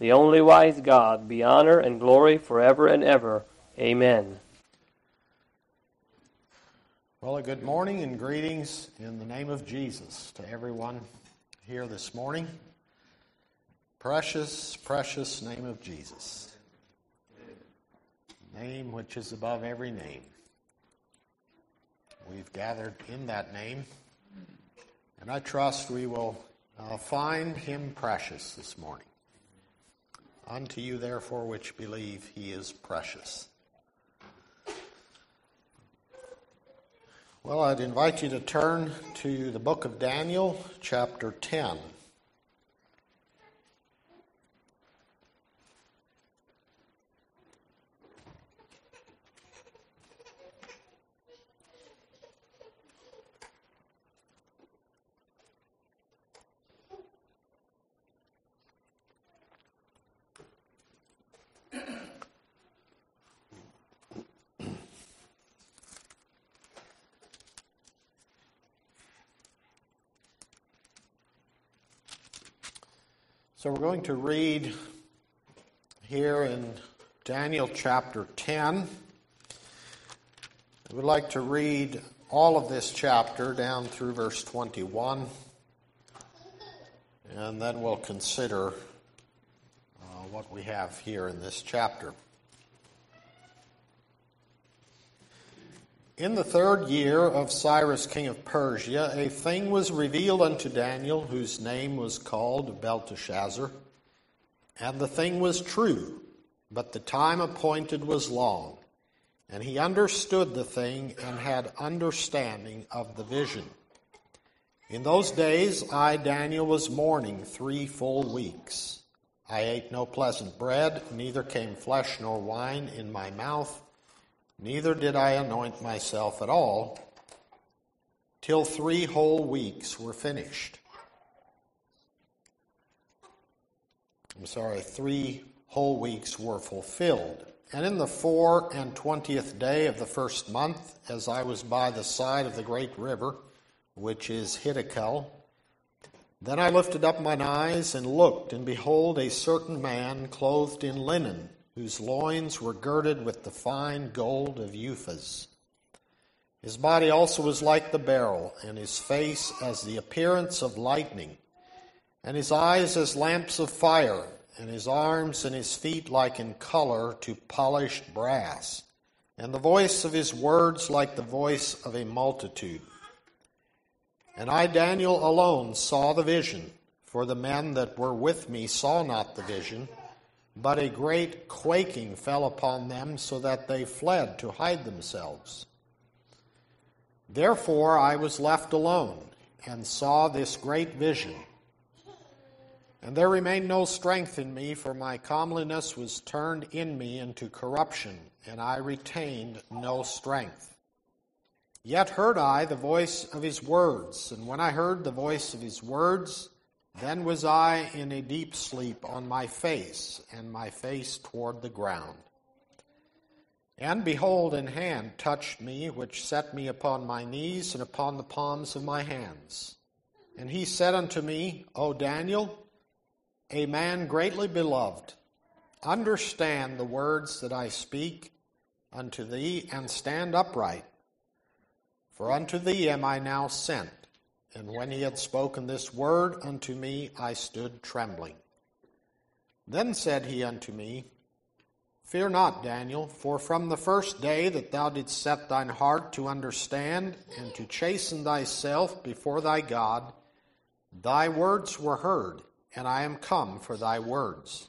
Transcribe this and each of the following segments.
the only wise God, be honor and glory forever and ever. Amen. Well, a good morning and greetings in the name of Jesus to everyone here this morning. Precious, precious name of Jesus. Name which is above every name. We've gathered in that name, and I trust we will uh, find him precious this morning. Unto you, therefore, which believe, he is precious. Well, I'd invite you to turn to the book of Daniel, chapter 10. So we're going to read here in Daniel chapter 10. I would like to read all of this chapter down through verse 21, and then we'll consider uh, what we have here in this chapter. In the third year of Cyrus king of Persia, a thing was revealed unto Daniel, whose name was called Belteshazzar. And the thing was true, but the time appointed was long. And he understood the thing and had understanding of the vision. In those days I, Daniel, was mourning three full weeks. I ate no pleasant bread, neither came flesh nor wine in my mouth Neither did I anoint myself at all till three whole weeks were finished. I'm sorry, three whole weeks were fulfilled. And in the four and twentieth day of the first month, as I was by the side of the great river, which is Hiddekel, then I lifted up mine eyes and looked, and behold, a certain man clothed in linen whose loins were girded with the fine gold of Uphaz. His body also was like the beryl, and his face as the appearance of lightning, and his eyes as lamps of fire, and his arms and his feet like in color to polished brass, and the voice of his words like the voice of a multitude. And I, Daniel, alone saw the vision, for the men that were with me saw not the vision but a great quaking fell upon them, so that they fled to hide themselves. Therefore I was left alone, and saw this great vision. And there remained no strength in me, for my comeliness was turned in me into corruption, and I retained no strength. Yet heard I the voice of his words, and when I heard the voice of his words, then was I in a deep sleep on my face, and my face toward the ground. And behold, an hand touched me, which set me upon my knees and upon the palms of my hands. And he said unto me, O Daniel, a man greatly beloved, understand the words that I speak unto thee, and stand upright. For unto thee am I now sent. And when he had spoken this word unto me, I stood trembling. Then said he unto me, Fear not, Daniel, for from the first day that thou didst set thine heart to understand and to chasten thyself before thy God, thy words were heard, and I am come for thy words.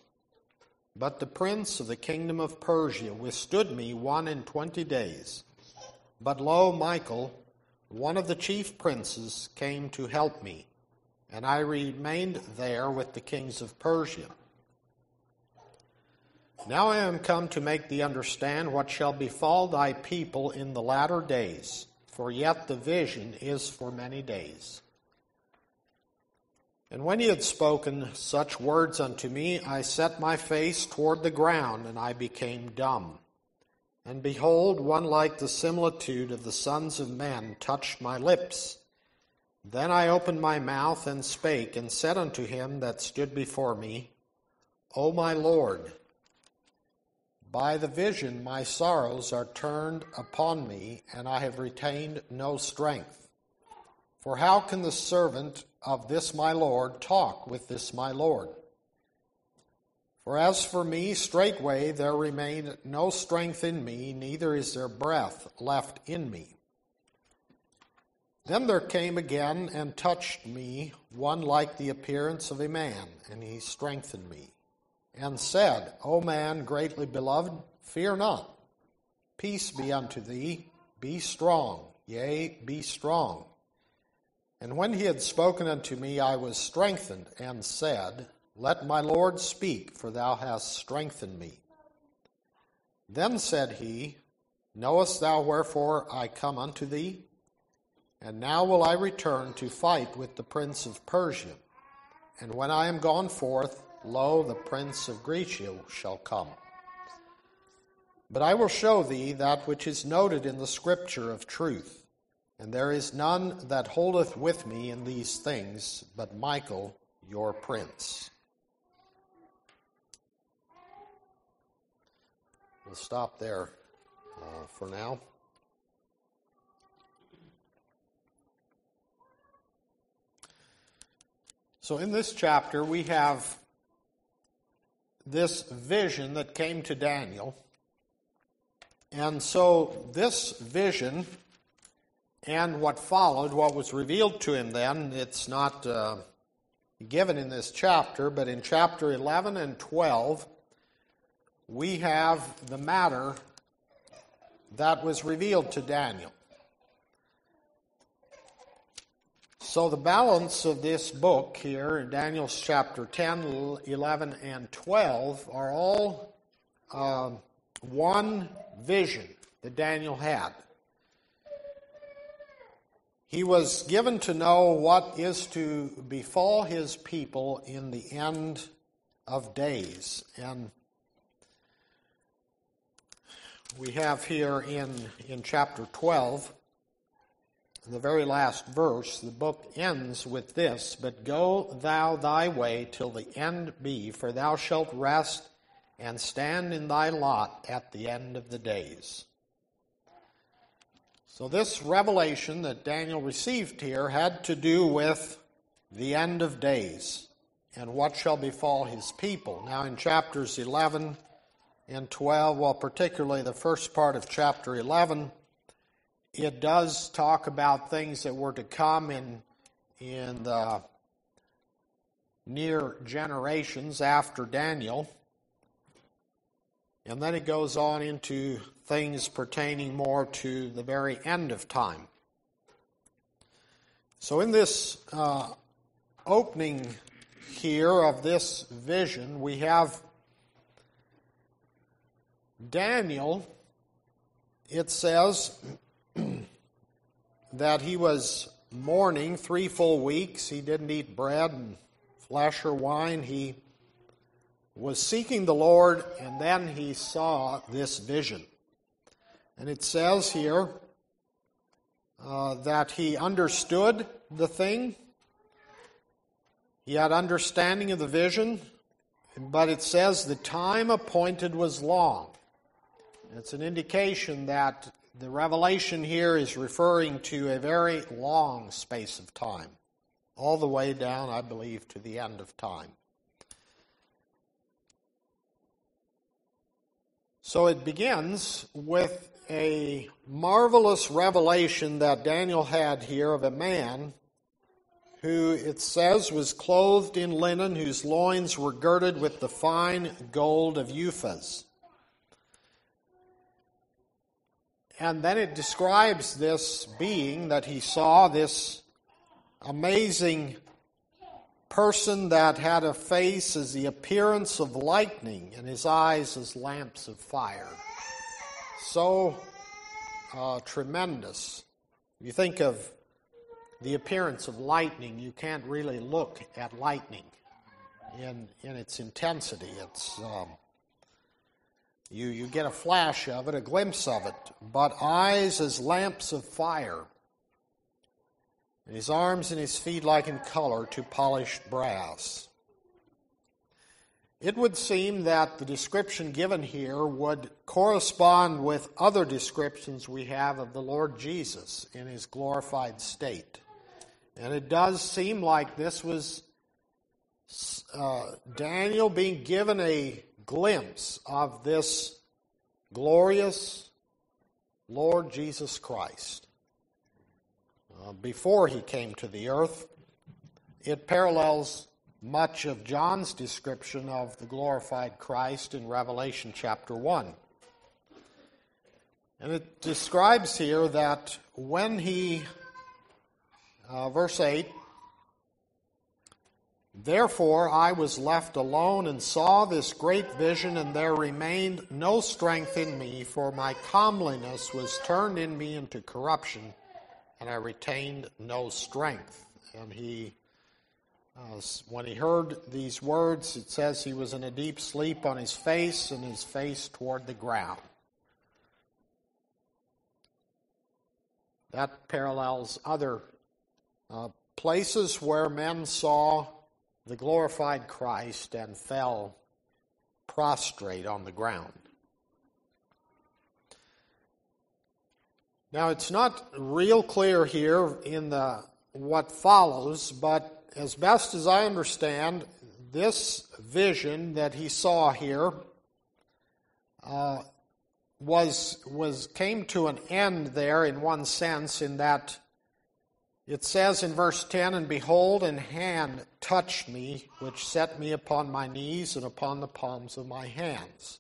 But the prince of the kingdom of Persia withstood me one and twenty days. But lo, Michael, one of the chief princes came to help me, and I remained there with the kings of Persia. Now I am come to make thee understand what shall befall thy people in the latter days, for yet the vision is for many days. And when he had spoken such words unto me, I set my face toward the ground, and I became dumb. And behold, one like the similitude of the sons of men touched my lips. Then I opened my mouth and spake, and said unto him that stood before me, O my Lord, by the vision my sorrows are turned upon me, and I have retained no strength. For how can the servant of this my Lord talk with this my Lord? For as for me, straightway there remained no strength in me, neither is there breath left in me. Then there came again and touched me one like the appearance of a man, and he strengthened me and said, O man greatly beloved, fear not. Peace be unto thee. Be strong, yea, be strong. And when he had spoken unto me, I was strengthened, and said, Let my Lord speak, for thou hast strengthened me. Then said he, Knowest thou wherefore I come unto thee? And now will I return to fight with the prince of Persia. And when I am gone forth, Lo, the prince of Grecia shall come. But I will show thee that which is noted in the scripture of truth. And there is none that holdeth with me in these things but Michael, your prince. We'll stop there uh, for now. So, in this chapter, we have this vision that came to Daniel. And so, this vision and what followed, what was revealed to him then, it's not uh, given in this chapter, but in chapter 11 and 12, we have the matter that was revealed to Daniel. So, the balance of this book here in Daniel's chapter 10, 11, and 12 are all uh, one vision that Daniel had. He was given to know what is to befall his people in the end of days. And we have here in, in chapter 12 the very last verse, the book ends with this But go thou thy way till the end be, for thou shalt rest and stand in thy lot at the end of the days. So, this revelation that Daniel received here had to do with the end of days and what shall befall his people. Now, in chapters 11 and 12, well, particularly the first part of chapter 11, it does talk about things that were to come in in the near generations after Daniel. And then it goes on into things pertaining more to the very end of time. So, in this uh, opening here of this vision, we have Daniel, it says, that he was mourning three full weeks. He didn't eat bread and flesh or wine. He was seeking the Lord, and then he saw this vision. And it says here uh, that he understood the thing, he had understanding of the vision, but it says the time appointed was long. It's an indication that the revelation here is referring to a very long space of time, all the way down, I believe, to the end of time. So it begins with a marvelous revelation that Daniel had here of a man who it says was clothed in linen, whose loins were girded with the fine gold of Uphaz. And then it describes this being that he saw, this amazing person that had a face as the appearance of lightning and his eyes as lamps of fire. So uh, tremendous. You think of the appearance of lightning, you can't really look at lightning in, in its intensity. It's, um, you, you get a flash of it, a glimpse of it, but eyes as lamps of fire, and his arms and his feet like in color to polished brass. It would seem that the description given here would correspond with other descriptions we have of the Lord Jesus in his glorified state. And it does seem like this was uh, Daniel being given a glimpse of this glorious Lord Jesus Christ. Uh, before he came to the earth, it parallels much of John's description of the glorified Christ in Revelation chapter 1. And it describes here that when he, uh, verse 8, Therefore I was left alone and saw this great vision, and there remained no strength in me, for my comeliness was turned in me into corruption, and I retained no strength. And he, uh, when he heard these words, it says he was in a deep sleep on his face, and his face toward the ground. That parallels other uh, places where men saw the glorified Christ and fell prostrate on the ground. Now it's not real clear here in the what follows, but as best as I understand, this vision that he saw here uh, was was came to an end there in one sense, in that it says in verse 10 And behold, an hand touched me, which set me upon my knees and upon the palms of my hands.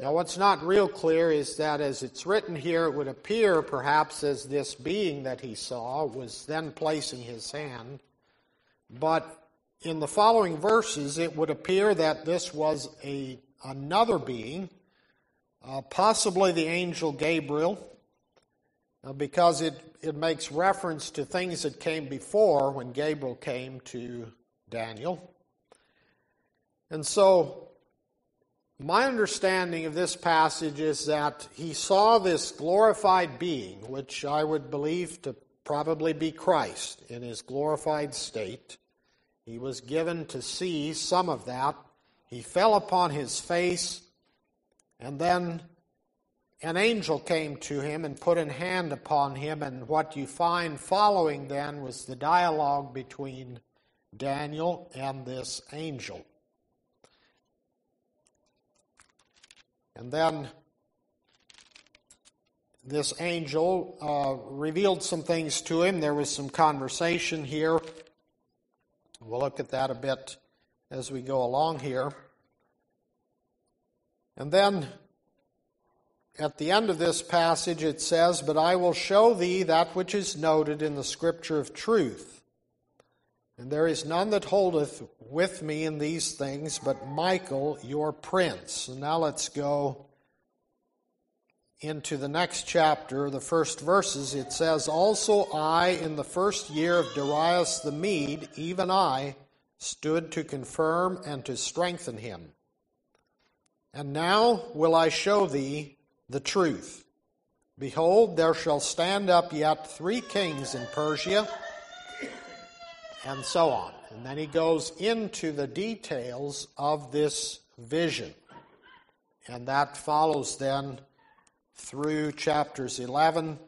Now, what's not real clear is that as it's written here, it would appear perhaps as this being that he saw was then placing his hand. But in the following verses, it would appear that this was a, another being, uh, possibly the angel Gabriel, Uh, because it, it makes reference to things that came before when Gabriel came to Daniel. And so, my understanding of this passage is that he saw this glorified being, which I would believe to probably be Christ in his glorified state. He was given to see some of that. He fell upon his face, and then an angel came to him and put an hand upon him, and what you find following then was the dialogue between Daniel and this angel. And then this angel uh, revealed some things to him. There was some conversation here. We'll look at that a bit as we go along here. And then at the end of this passage, it says, But I will show thee that which is noted in the scripture of truth. And there is none that holdeth with me in these things, but Michael, your prince. Now let's go into the next chapter, the first verses. It says, Also I, in the first year of Darius the Mede, even I, stood to confirm and to strengthen him. And now will I show thee the truth. Behold, there shall stand up yet three kings in Persia, and so on. And then he goes into the details of this vision. And that follows then through chapters 11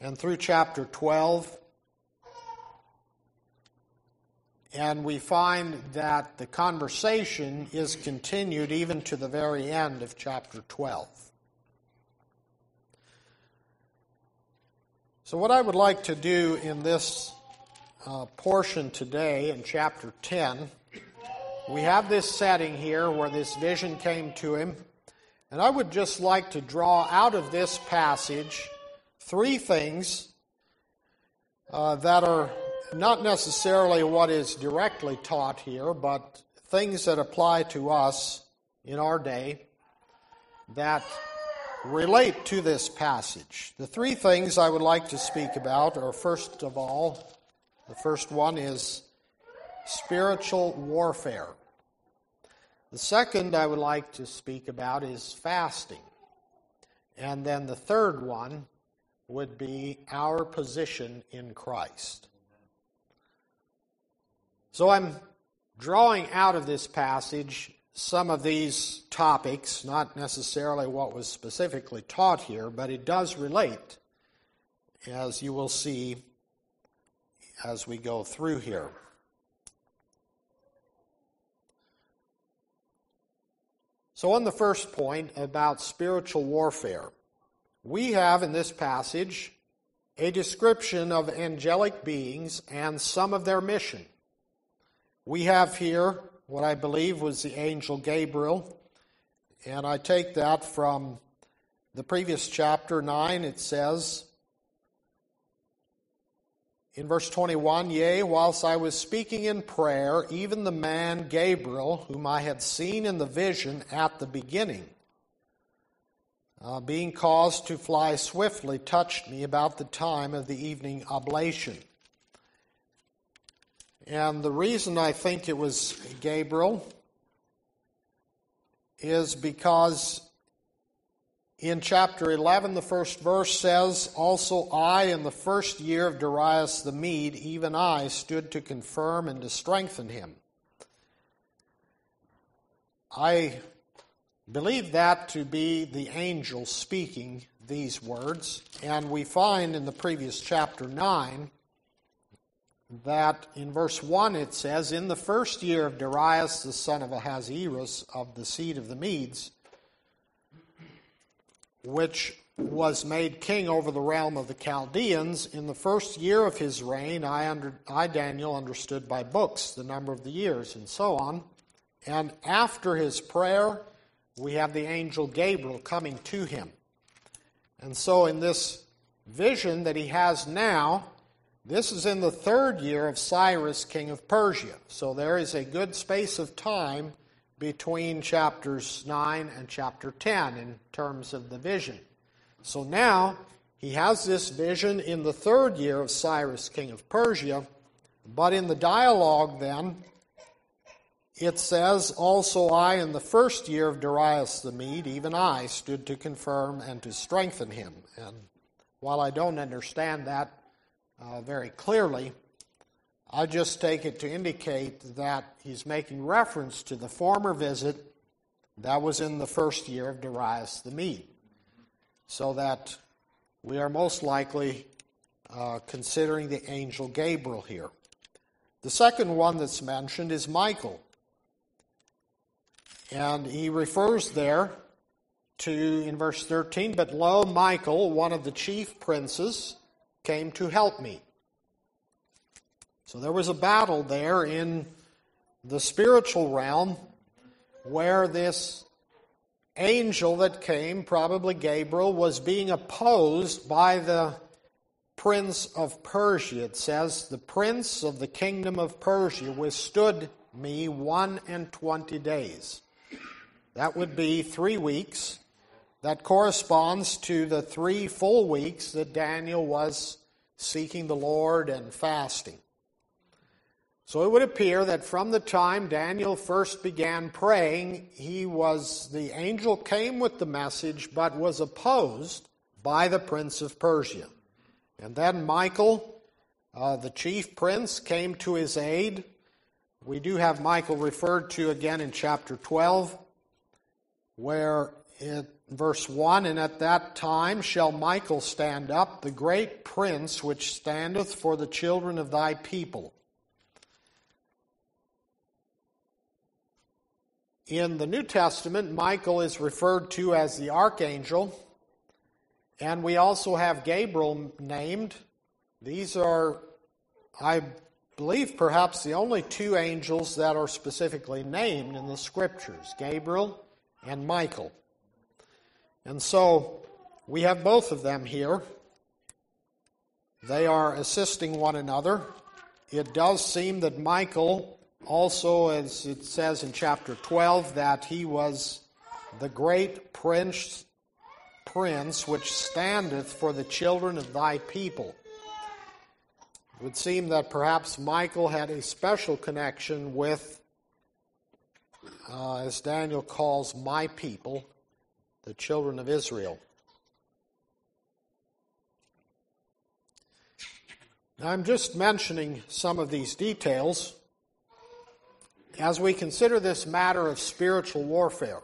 and through chapter 12. And we find that the conversation is continued even to the very end of chapter 12. So, what I would like to do in this uh, portion today, in chapter 10, we have this setting here where this vision came to him. And I would just like to draw out of this passage three things uh, that are not necessarily what is directly taught here, but things that apply to us in our day that relate to this passage. The three things I would like to speak about are first of all, the first one is spiritual warfare. The second I would like to speak about is fasting. And then the third one would be our position in Christ. So I'm drawing out of this passage some of these topics, not necessarily what was specifically taught here, but it does relate, as you will see as we go through here. So, on the first point about spiritual warfare, we have in this passage a description of angelic beings and some of their mission. We have here what I believe was the angel Gabriel. And I take that from the previous chapter 9. It says in verse 21 Yea, whilst I was speaking in prayer, even the man Gabriel, whom I had seen in the vision at the beginning, uh, being caused to fly swiftly, touched me about the time of the evening oblation. And the reason I think it was Gabriel is because in chapter 11, the first verse says, Also I, in the first year of Darius the Mede, even I stood to confirm and to strengthen him. I believe that to be the angel speaking these words, and we find in the previous chapter 9 that in verse 1 it says, In the first year of Darius the son of Ahasuerus of the seed of the Medes, which was made king over the realm of the Chaldeans, in the first year of his reign, I, under, I, Daniel, understood by books the number of the years, and so on. And after his prayer, we have the angel Gabriel coming to him. And so, in this vision that he has now, this is in the third year of Cyrus, king of Persia. So there is a good space of time between chapters 9 and chapter 10 in terms of the vision. So now he has this vision in the third year of Cyrus, king of Persia. But in the dialogue, then, it says, Also I, in the first year of Darius the Mede, even I stood to confirm and to strengthen him. And while I don't understand that uh, very clearly. I just take it to indicate that he's making reference to the former visit that was in the first year of Darius the Mede. So that we are most likely uh, considering the angel Gabriel here. The second one that's mentioned is Michael. And he refers there to, in verse 13, but lo, Michael, one of the chief princes, came to help me. So there was a battle there in the spiritual realm where this angel that came, probably Gabriel, was being opposed by the prince of Persia. It says, The prince of the kingdom of Persia withstood me one and twenty days. That would be three weeks. That corresponds to the three full weeks that Daniel was seeking the Lord and fasting. So it would appear that from the time Daniel first began praying, he was the angel came with the message but was opposed by the prince of Persia. And then Michael, uh, the chief prince, came to his aid. We do have Michael referred to again in chapter 12, where it verse 1 And at that time shall Michael stand up, the great prince which standeth for the children of thy people. In the New Testament, Michael is referred to as the archangel, and we also have Gabriel named. These are, I believe, perhaps the only two angels that are specifically named in the scriptures Gabriel and Michael. And so we have both of them here. They are assisting one another it does seem that Michael, also as it says in chapter 12, that he was the great prince, prince which standeth for the children of thy people. It would seem that perhaps Michael had a special connection with, uh, as Daniel calls, my people, the children of Israel. Now, I'm just mentioning some of these details as we consider this matter of spiritual warfare.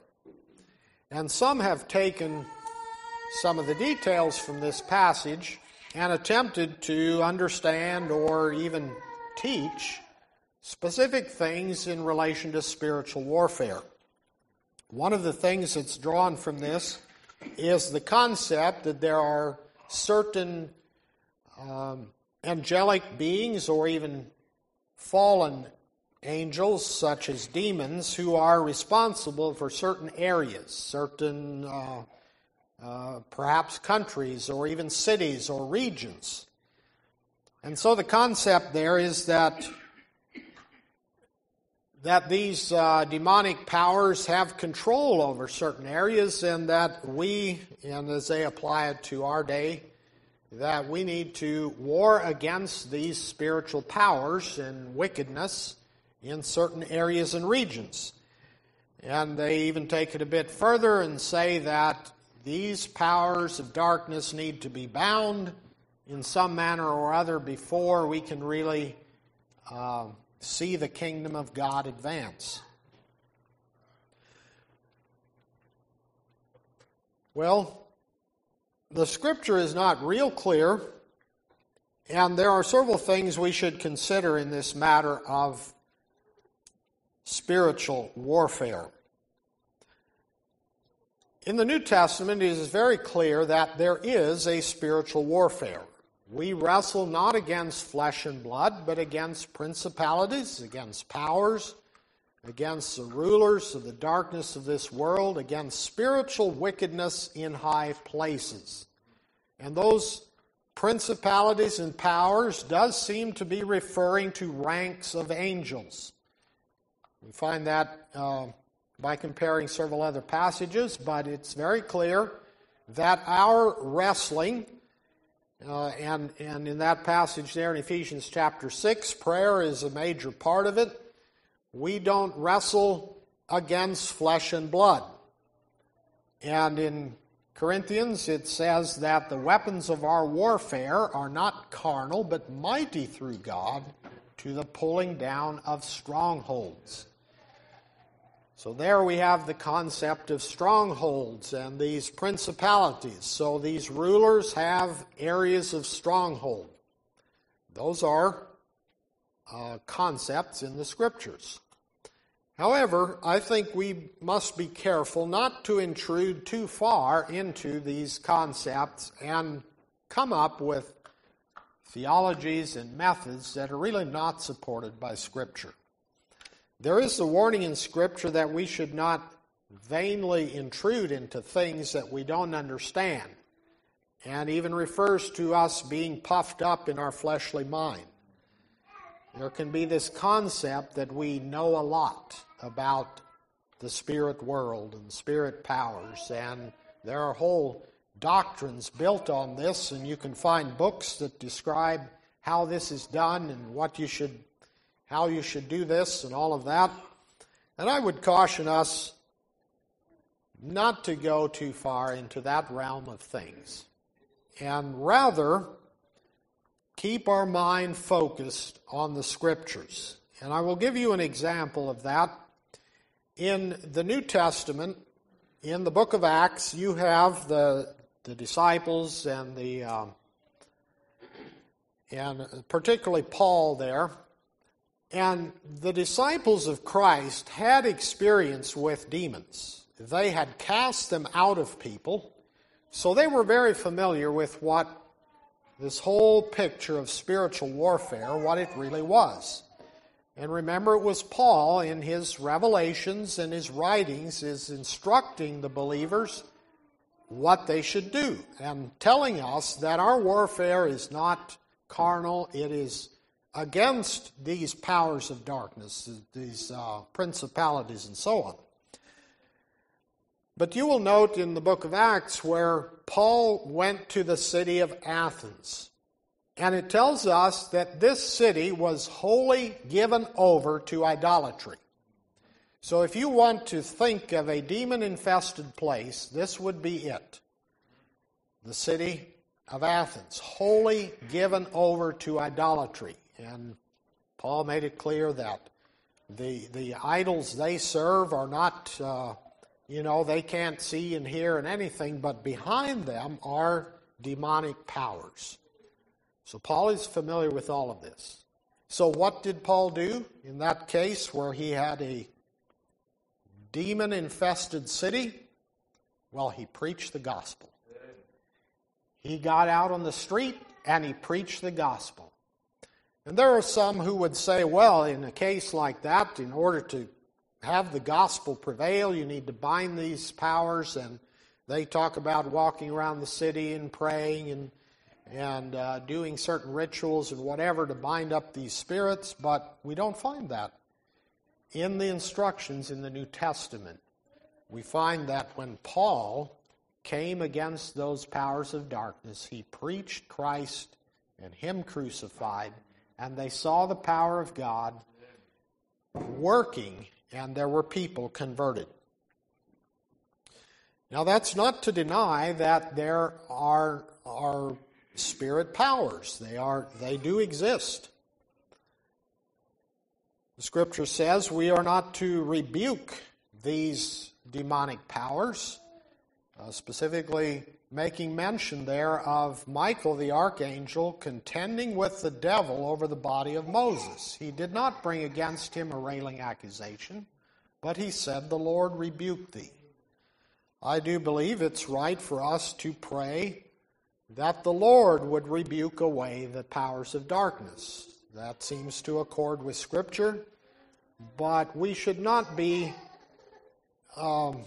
And some have taken some of the details from this passage and attempted to understand or even teach specific things in relation to spiritual warfare. One of the things that's drawn from this is the concept that there are certain um, angelic beings or even fallen angels, such as demons, who are responsible for certain areas, certain uh, uh, perhaps countries or even cities or regions. And so the concept there is that that these uh, demonic powers have control over certain areas and that we, and as they apply it to our day, that we need to war against these spiritual powers and wickedness in certain areas and regions. And they even take it a bit further and say that these powers of darkness need to be bound in some manner or other before we can really uh, see the kingdom of God advance. Well, the scripture is not real clear, and there are several things we should consider in this matter of spiritual warfare. In the New Testament, it is very clear that there is a spiritual warfare. We wrestle not against flesh and blood, but against principalities, against powers, against the rulers of the darkness of this world, against spiritual wickedness in high places. And those principalities and powers does seem to be referring to ranks of angels. We find that uh, by comparing several other passages, but it's very clear that our wrestling, uh, and, and in that passage there in Ephesians chapter 6, prayer is a major part of it. We don't wrestle against flesh and blood. And in Corinthians, it says that the weapons of our warfare are not carnal, but mighty through God to the pulling down of strongholds. So there we have the concept of strongholds and these principalities. So these rulers have areas of stronghold. Those are uh, concepts in the scriptures. However, I think we must be careful not to intrude too far into these concepts and come up with theologies and methods that are really not supported by Scripture. There is a warning in Scripture that we should not vainly intrude into things that we don't understand, and even refers to us being puffed up in our fleshly mind. There can be this concept that we know a lot about the spirit world and spirit powers, and there are whole doctrines built on this, and you can find books that describe how this is done and what you should how you should do this and all of that. And I would caution us not to go too far into that realm of things, and rather keep our mind focused on the Scriptures. And I will give you an example of that. In the New Testament, in the book of Acts, you have the, the disciples and the um, and particularly Paul there and the disciples of Christ had experience with demons. They had cast them out of people, so they were very familiar with what this whole picture of spiritual warfare, what it really was. And remember, it was Paul in his revelations and his writings is instructing the believers what they should do and telling us that our warfare is not carnal, it is against these powers of darkness, these uh, principalities, and so on. But you will note in the book of Acts where Paul went to the city of Athens. And it tells us that this city was wholly given over to idolatry. So if you want to think of a demon infested place, this would be it. The city of Athens, wholly given over to idolatry. And Paul made it clear that the, the idols they serve are not uh, you know, they can't see and hear and anything, but behind them are demonic powers. So Paul is familiar with all of this. So what did Paul do in that case where he had a demon infested city? Well, he preached the gospel. He got out on the street and he preached the gospel. And there are some who would say, well, in a case like that, in order to have the gospel prevail, you need to bind these powers. And they talk about walking around the city and praying and and uh, doing certain rituals and whatever to bind up these spirits, but we don't find that in the instructions in the New Testament. We find that when Paul came against those powers of darkness, he preached Christ and Him crucified, and they saw the power of God working and there were people converted. Now, that's not to deny that there are, are spirit powers. They, are, they do exist. The scripture says we are not to rebuke these demonic powers, uh, specifically making mention there of Michael the archangel contending with the devil over the body of Moses. He did not bring against him a railing accusation, but he said, The Lord rebuked thee. I do believe it's right for us to pray that the Lord would rebuke away the powers of darkness. That seems to accord with Scripture, but we should not be um,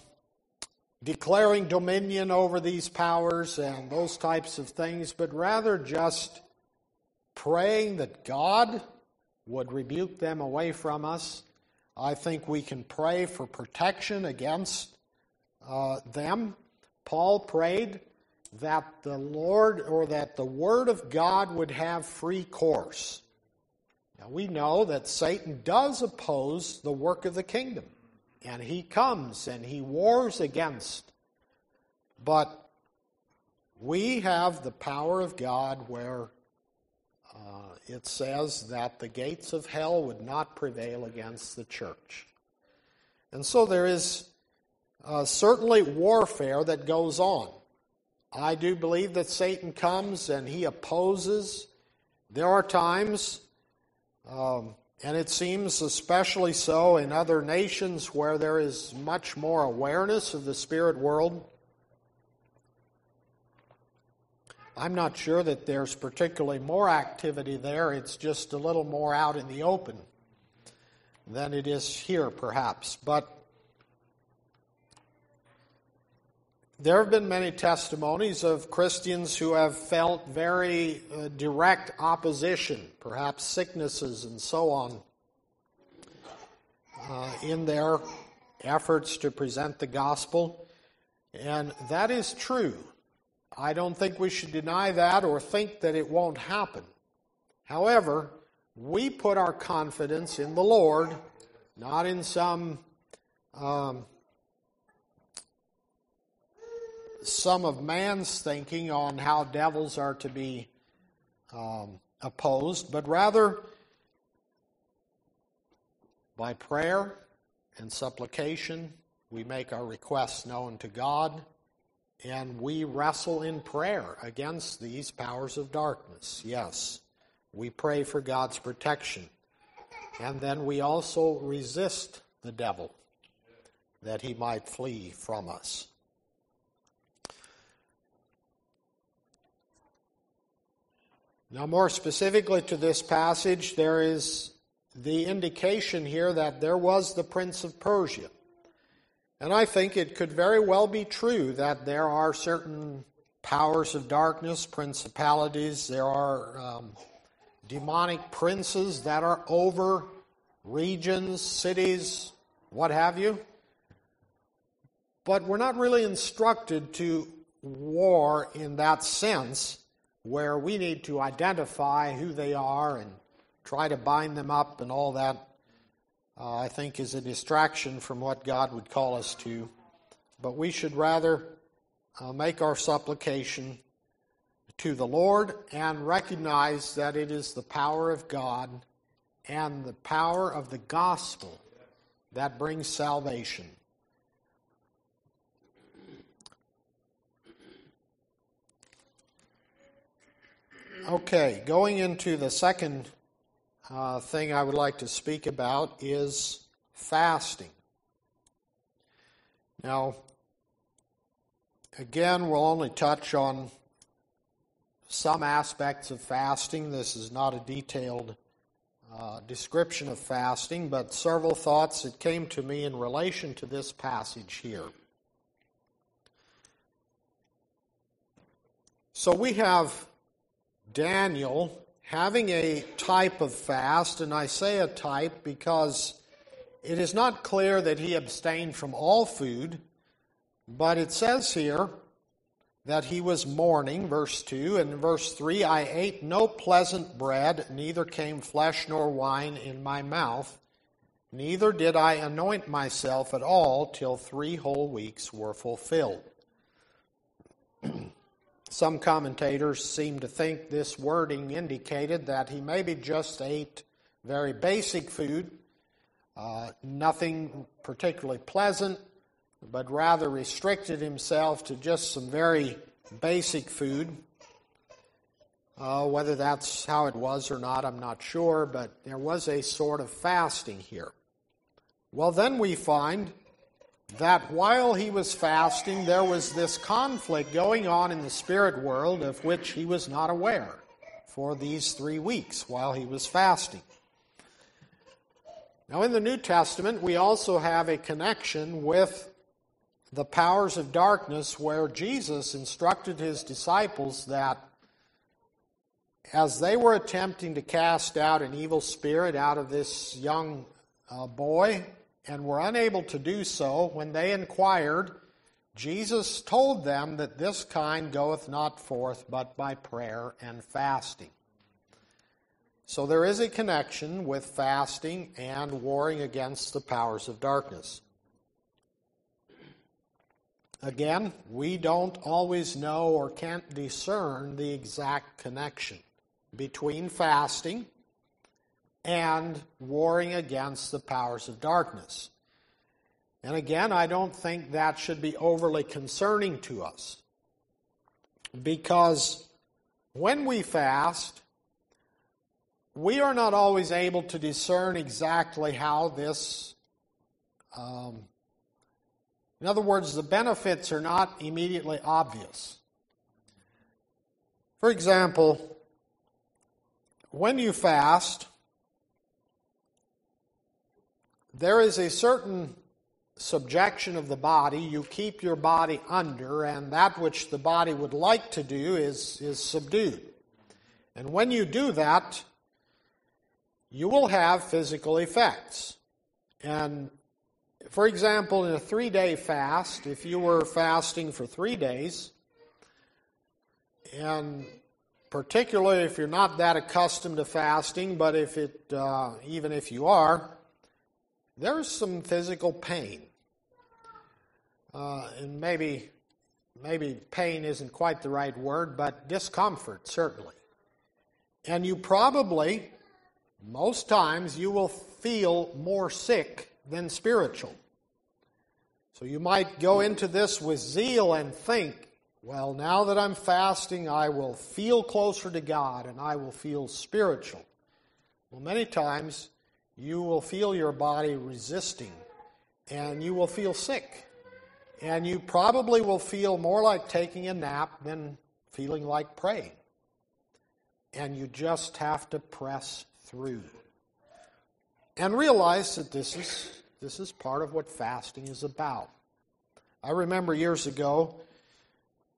declaring dominion over these powers and those types of things, but rather just praying that God would rebuke them away from us. I think we can pray for protection against uh, them. Paul prayed that the Lord or that the Word of God would have free course. Now we know that Satan does oppose the work of the kingdom and he comes and he wars against. But we have the power of God where uh, it says that the gates of hell would not prevail against the church. And so there is uh, certainly warfare that goes on. I do believe that Satan comes and he opposes. There are times um, and it seems especially so in other nations where there is much more awareness of the spirit world. I'm not sure that there's particularly more activity there. It's just a little more out in the open than it is here, perhaps. But There have been many testimonies of Christians who have felt very uh, direct opposition, perhaps sicknesses and so on, uh, in their efforts to present the gospel. And that is true. I don't think we should deny that or think that it won't happen. However, we put our confidence in the Lord, not in some um, some of man's thinking on how devils are to be um, opposed, but rather by prayer and supplication, we make our requests known to God, and we wrestle in prayer against these powers of darkness. Yes, we pray for God's protection. And then we also resist the devil that he might flee from us. Now, more specifically to this passage, there is the indication here that there was the prince of Persia. And I think it could very well be true that there are certain powers of darkness, principalities, there are um, demonic princes that are over regions, cities, what have you. But we're not really instructed to war in that sense where we need to identify who they are and try to bind them up and all that, uh, I think, is a distraction from what God would call us to. But we should rather uh, make our supplication to the Lord and recognize that it is the power of God and the power of the gospel that brings salvation. Okay, going into the second uh, thing I would like to speak about is fasting. Now, again, we'll only touch on some aspects of fasting. This is not a detailed uh, description of fasting, but several thoughts that came to me in relation to this passage here. So we have Daniel having a type of fast, and I say a type because it is not clear that he abstained from all food, but it says here that he was mourning, verse 2, and verse 3 I ate no pleasant bread, neither came flesh nor wine in my mouth, neither did I anoint myself at all till three whole weeks were fulfilled. Some commentators seem to think this wording indicated that he maybe just ate very basic food, uh, nothing particularly pleasant, but rather restricted himself to just some very basic food. Uh, whether that's how it was or not, I'm not sure, but there was a sort of fasting here. Well, then we find that while he was fasting, there was this conflict going on in the spirit world of which he was not aware for these three weeks while he was fasting. Now, in the New Testament, we also have a connection with the powers of darkness where Jesus instructed his disciples that as they were attempting to cast out an evil spirit out of this young uh, boy, and were unable to do so, when they inquired, Jesus told them that this kind goeth not forth but by prayer and fasting. So there is a connection with fasting and warring against the powers of darkness. Again, we don't always know or can't discern the exact connection between fasting and warring against the powers of darkness. And again, I don't think that should be overly concerning to us. Because when we fast, we are not always able to discern exactly how this. Um, in other words, the benefits are not immediately obvious. For example, when you fast, there is a certain subjection of the body. You keep your body under, and that which the body would like to do is, is subdued. And when you do that, you will have physical effects. And for example, in a three day fast, if you were fasting for three days, and particularly if you're not that accustomed to fasting, but if it, uh, even if you are, there's some physical pain. Uh, and maybe, maybe pain isn't quite the right word, but discomfort, certainly. And you probably, most times, you will feel more sick than spiritual. So you might go into this with zeal and think, well, now that I'm fasting, I will feel closer to God and I will feel spiritual. Well, many times you will feel your body resisting and you will feel sick. And you probably will feel more like taking a nap than feeling like praying. And you just have to press through. And realize that this is, this is part of what fasting is about. I remember years ago,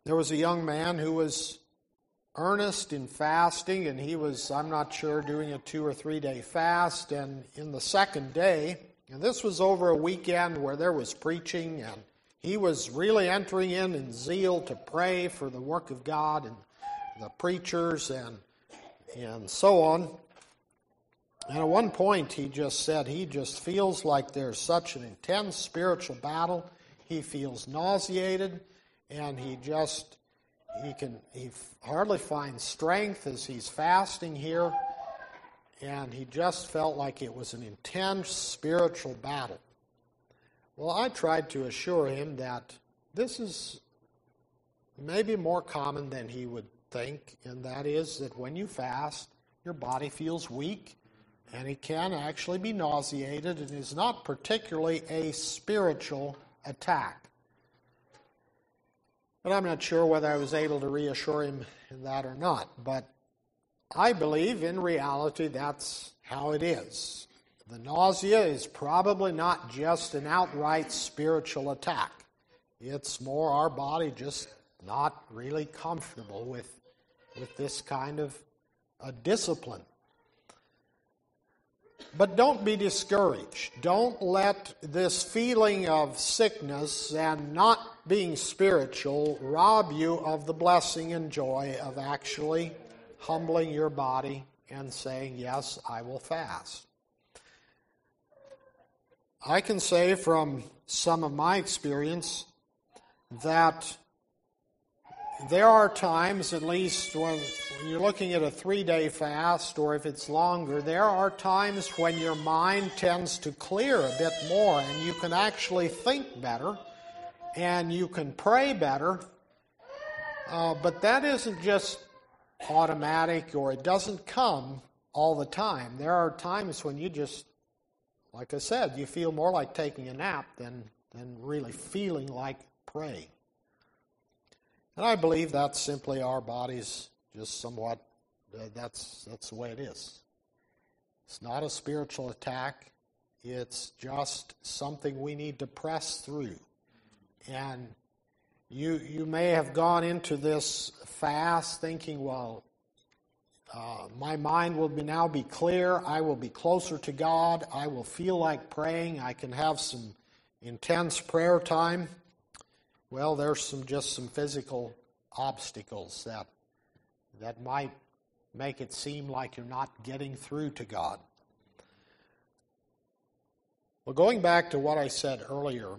there was a young man who was earnest in fasting, and he was, I'm not sure, doing a two or three day fast. And in the second day, and this was over a weekend where there was preaching, and he was really entering in in zeal to pray for the work of God and the preachers and and so on. And at one point, he just said he just feels like there's such an intense spiritual battle. He feels nauseated, and he just he can he hardly finds strength as he's fasting here, and he just felt like it was an intense spiritual battle. Well, I tried to assure him that this is maybe more common than he would think, and that is that when you fast, your body feels weak and it can actually be nauseated and is not particularly a spiritual attack. But I'm not sure whether I was able to reassure him in that or not. But I believe in reality that's how it is. The nausea is probably not just an outright spiritual attack. It's more our body just not really comfortable with with this kind of a discipline. But don't be discouraged. Don't let this feeling of sickness and not being spiritual rob you of the blessing and joy of actually humbling your body and saying, Yes, I will fast. I can say from some of my experience that there are times, at least when, when you're looking at a three day fast, or if it's longer, there are times when your mind tends to clear a bit more and you can actually think better and you can pray better. Uh, but that isn't just automatic or it doesn't come all the time. There are times when you just, like I said, you feel more like taking a nap than, than really feeling like praying. And I believe that's simply our bodies just somewhat, uh, that's, that's the way it is. It's not a spiritual attack, it's just something we need to press through. And you, you may have gone into this fast thinking, well, uh, my mind will be now be clear. I will be closer to God. I will feel like praying. I can have some intense prayer time. Well, there's some just some physical obstacles that that might make it seem like you're not getting through to God. Well, going back to what I said earlier,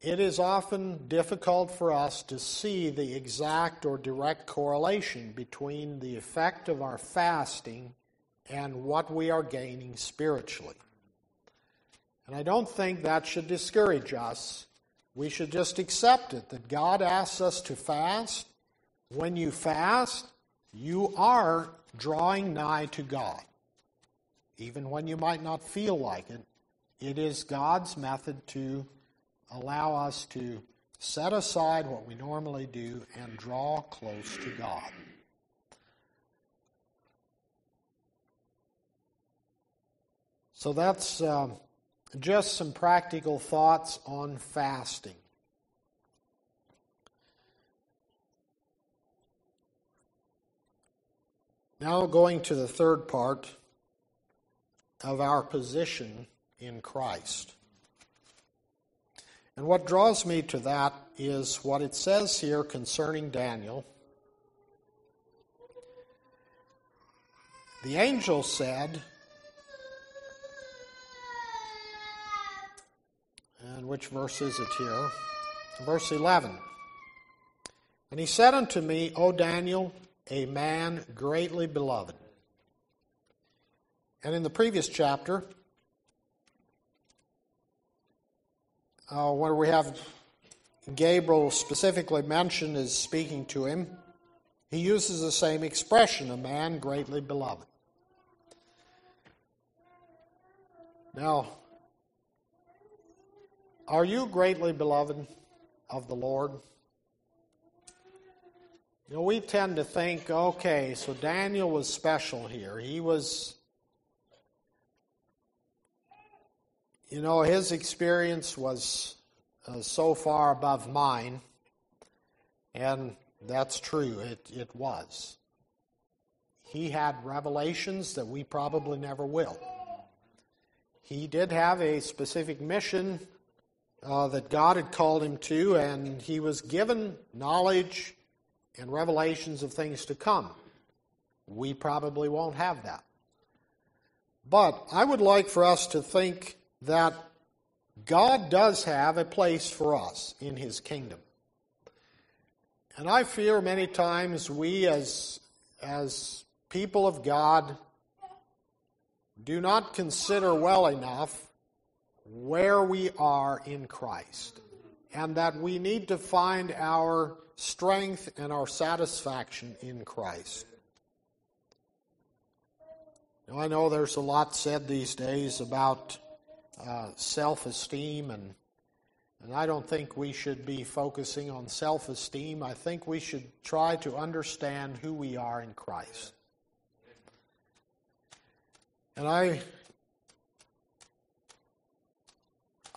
it is often difficult for us to see the exact or direct correlation between the effect of our fasting and what we are gaining spiritually. And I don't think that should discourage us we should just accept it that God asks us to fast. When you fast, you are drawing nigh to God. Even when you might not feel like it, it is God's method to allow us to set aside what we normally do and draw close to God. So that's. Um, just some practical thoughts on fasting. Now, going to the third part of our position in Christ. And what draws me to that is what it says here concerning Daniel. The angel said, And which verse is it here? Verse 11. And he said unto me, O Daniel, a man greatly beloved. And in the previous chapter, uh, where we have Gabriel specifically mentioned as speaking to him, he uses the same expression, a man greatly beloved. Now, are you greatly beloved of the Lord? You know, we tend to think, okay, so Daniel was special here. He was, you know, his experience was uh, so far above mine. And That's true, it, it was. He had revelations that we probably never will. He did have a specific mission uh, that God had called him to, and he was given knowledge and revelations of things to come. We probably won't have that. But I would like for us to think that God does have a place for us in His kingdom. And I fear many times we as, as people of God do not consider well enough where we are in Christ and that we need to find our strength and our satisfaction in Christ. Now, I know there's a lot said these days about uh, self esteem, and, and I don't think we should be focusing on self esteem. I think we should try to understand who we are in Christ. And I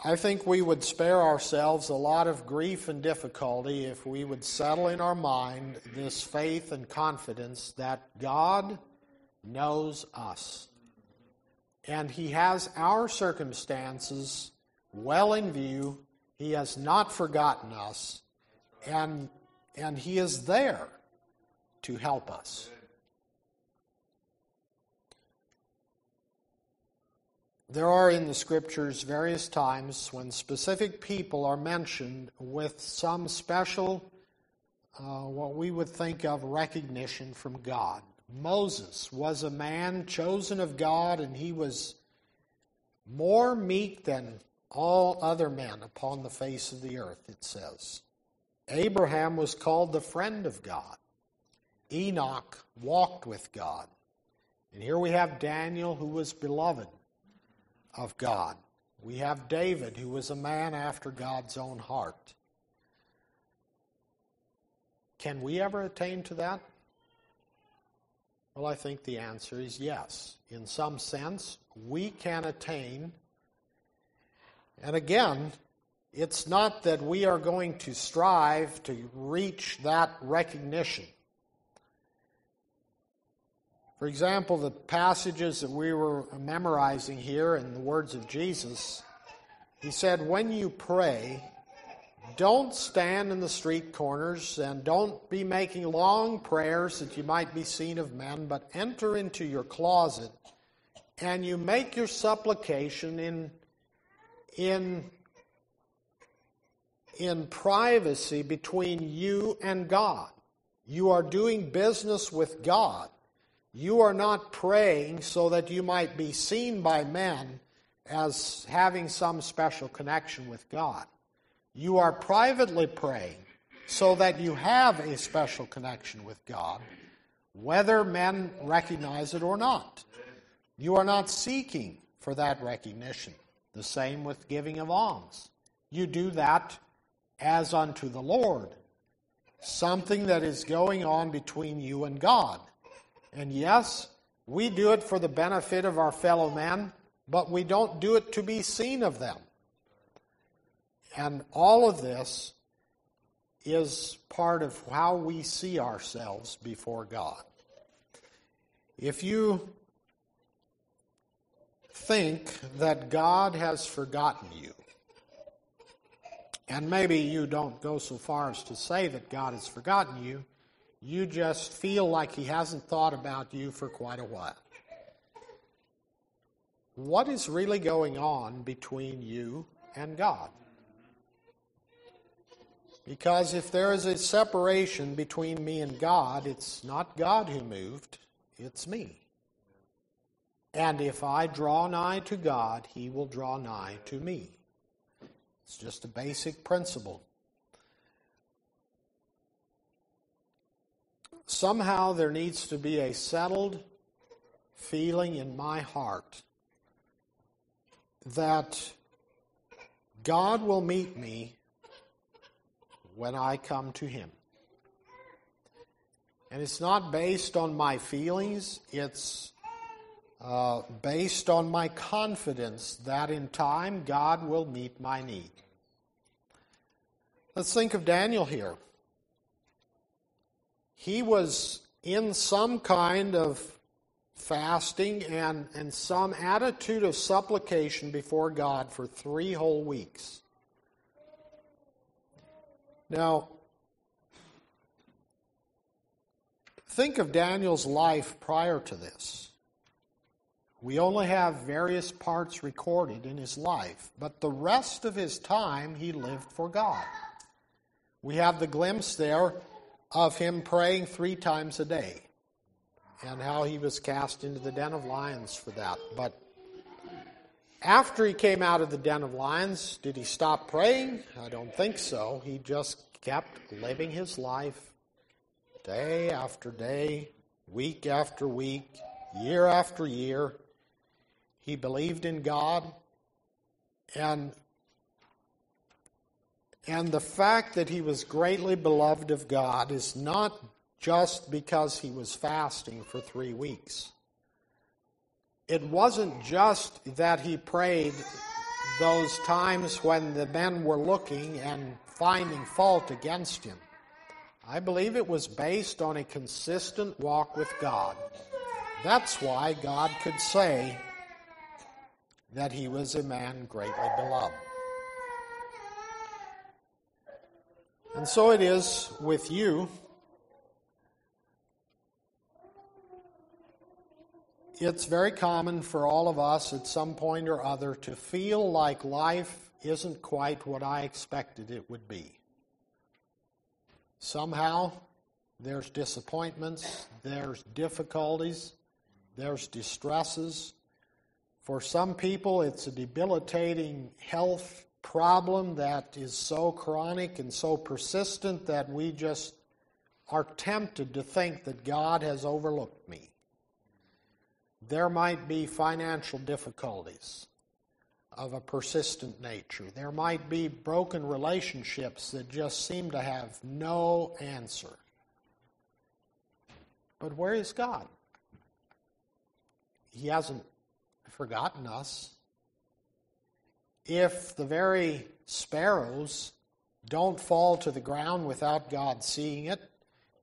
I think we would spare ourselves a lot of grief and difficulty if we would settle in our mind this faith and confidence that God knows us. And He has our circumstances well in view. He has not forgotten us. And, and He is there to help us. There are in the scriptures various times when specific people are mentioned with some special, uh, what we would think of recognition from God. Moses was a man chosen of God, and he was more meek than all other men upon the face of the earth, it says. Abraham was called the friend of God. Enoch walked with God. And here we have Daniel, who was beloved of God. We have David, who was a man after God's own heart. Can we ever attain to that? Well, I think the answer is yes. In some sense, we can attain. And again, it's not that we are going to strive to reach that recognition. For example, the passages that we were memorizing here in the words of Jesus, he said, When you pray, don't stand in the street corners and don't be making long prayers that you might be seen of men, but enter into your closet and you make your supplication in, in, in privacy between you and God. You are doing business with God. You are not praying so that you might be seen by men as having some special connection with God. You are privately praying so that you have a special connection with God, whether men recognize it or not. You are not seeking for that recognition. The same with giving of alms. You do that as unto the Lord, something that is going on between you and God. And yes, we do it for the benefit of our fellow men, but we don't do it to be seen of them. And all of this is part of how we see ourselves before God. If you think that God has forgotten you, and maybe you don't go so far as to say that God has forgotten you, you just feel like he hasn't thought about you for quite a while. What is really going on between you and God? Because if there is a separation between me and God, it's not God who moved, it's me. And if I draw nigh to God, he will draw nigh to me. It's just a basic principle. Somehow there needs to be a settled feeling in my heart that God will meet me when I come to Him. And it's not based on my feelings, it's uh, based on my confidence that in time God will meet my need. Let's think of Daniel here. He was in some kind of fasting and, and some attitude of supplication before God for three whole weeks. Now, think of Daniel's life prior to this. We only have various parts recorded in his life, but the rest of his time he lived for God. We have the glimpse there of him praying three times a day and how he was cast into the den of lions for that. But after he came out of the den of lions, did he stop praying? I don't think so. He just kept living his life day after day, week after week, year after year. He believed in God. And, and the fact that he was greatly beloved of God is not just because he was fasting for three weeks. It wasn't just that he prayed those times when the men were looking and finding fault against him. I believe it was based on a consistent walk with God. That's why God could say that he was a man greatly beloved. And so it is with you. it's very common for all of us at some point or other to feel like life isn't quite what I expected it would be. Somehow, there's disappointments, there's difficulties, there's distresses. For some people, it's a debilitating health problem that is so chronic and so persistent that we just are tempted to think that God has overlooked me. There might be financial difficulties of a persistent nature. There might be broken relationships that just seem to have no answer. But where is God? He hasn't forgotten us. If the very sparrows don't fall to the ground without God seeing it,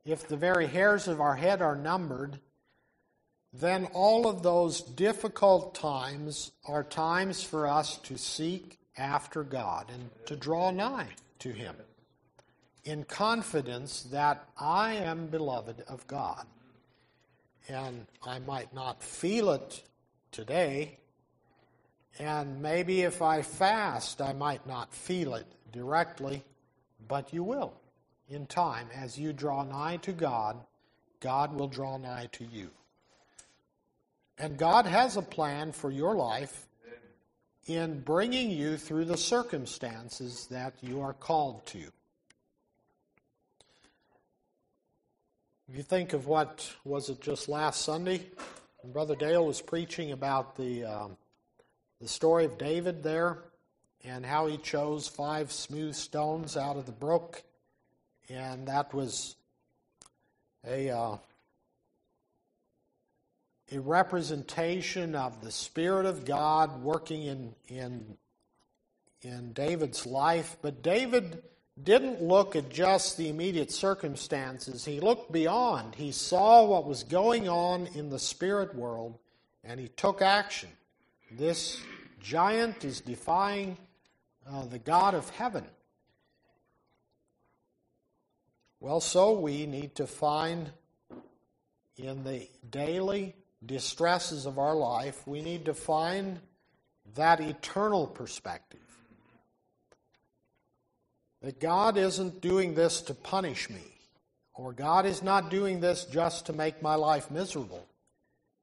if the very hairs of our head are numbered, then all of those difficult times are times for us to seek after God and to draw nigh to Him in confidence that I am beloved of God. And I might not feel it today, and maybe if I fast, I might not feel it directly, but you will in time. As you draw nigh to God, God will draw nigh to you. And God has a plan for your life in bringing you through the circumstances that you are called to. If you think of what was it just last Sunday, Brother Dale was preaching about the um, the story of David there, and how he chose five smooth stones out of the brook, and that was a uh, a representation of the Spirit of God working in, in, in David's life. But David didn't look at just the immediate circumstances, he looked beyond. He saw what was going on in the spirit world and he took action. This giant is defying uh, the God of heaven. Well, so we need to find in the daily distresses of our life, we need to find that eternal perspective. That God isn't doing this to punish me, or God is not doing this just to make my life miserable.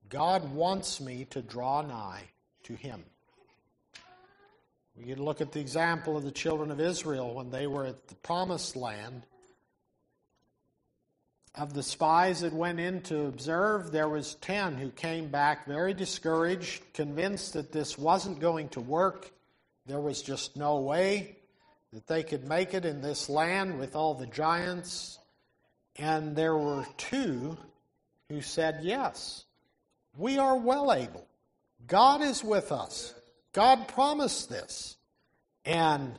God wants me to draw nigh to Him. We can look at the example of the children of Israel when they were at the promised land of the spies that went in to observe, there was 10 who came back very discouraged, convinced that this wasn't going to work. There was just no way that they could make it in this land with all the giants. And there were two who said, Yes, we are well able. God is with us. God promised this. And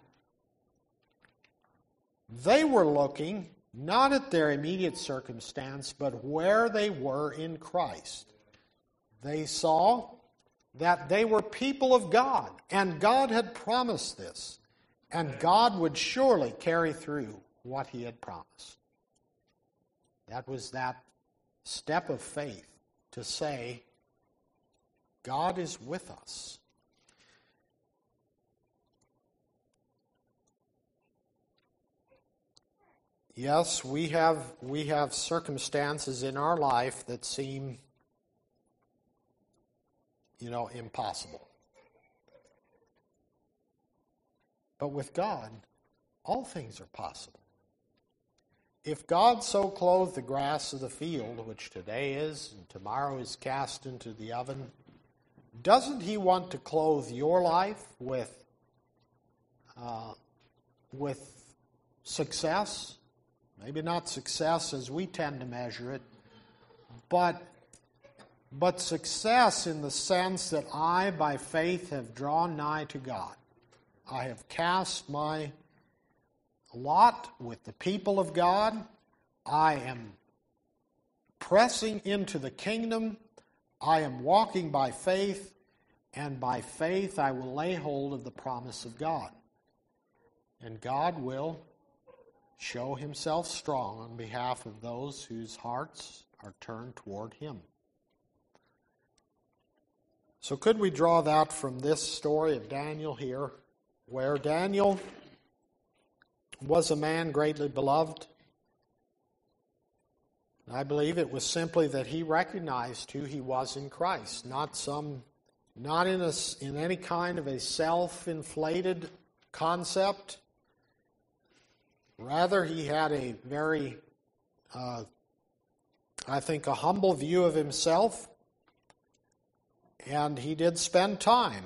they were looking not at their immediate circumstance, but where they were in Christ. They saw that they were people of God, and God had promised this, and God would surely carry through what He had promised. That was that step of faith to say, God is with us. Yes, we have we have circumstances in our life that seem you know impossible. But with God, all things are possible. If God so clothed the grass of the field, which today is and tomorrow is cast into the oven, doesn't He want to clothe your life with uh, with success? Maybe not success as we tend to measure it, but but success in the sense that I, by faith, have drawn nigh to God. I have cast my lot with the people of God. I am pressing into the kingdom. I am walking by faith, and by faith I will lay hold of the promise of God. And God will show himself strong on behalf of those whose hearts are turned toward him. So, could we draw that from this story of Daniel here, where Daniel was a man greatly beloved. I believe it was simply that he recognized who he was in Christ, not some, not in a, in any kind of a self-inflated concept. Rather, he had a very, uh, I think, a humble view of himself, and he did spend time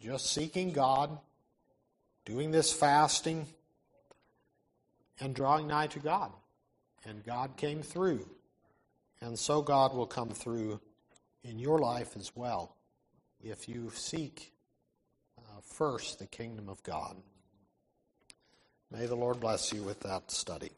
just seeking God, doing this fasting and drawing nigh to God. And God came through. And so God will come through in your life as well if you seek uh, first the kingdom of God. May the Lord bless you with that study.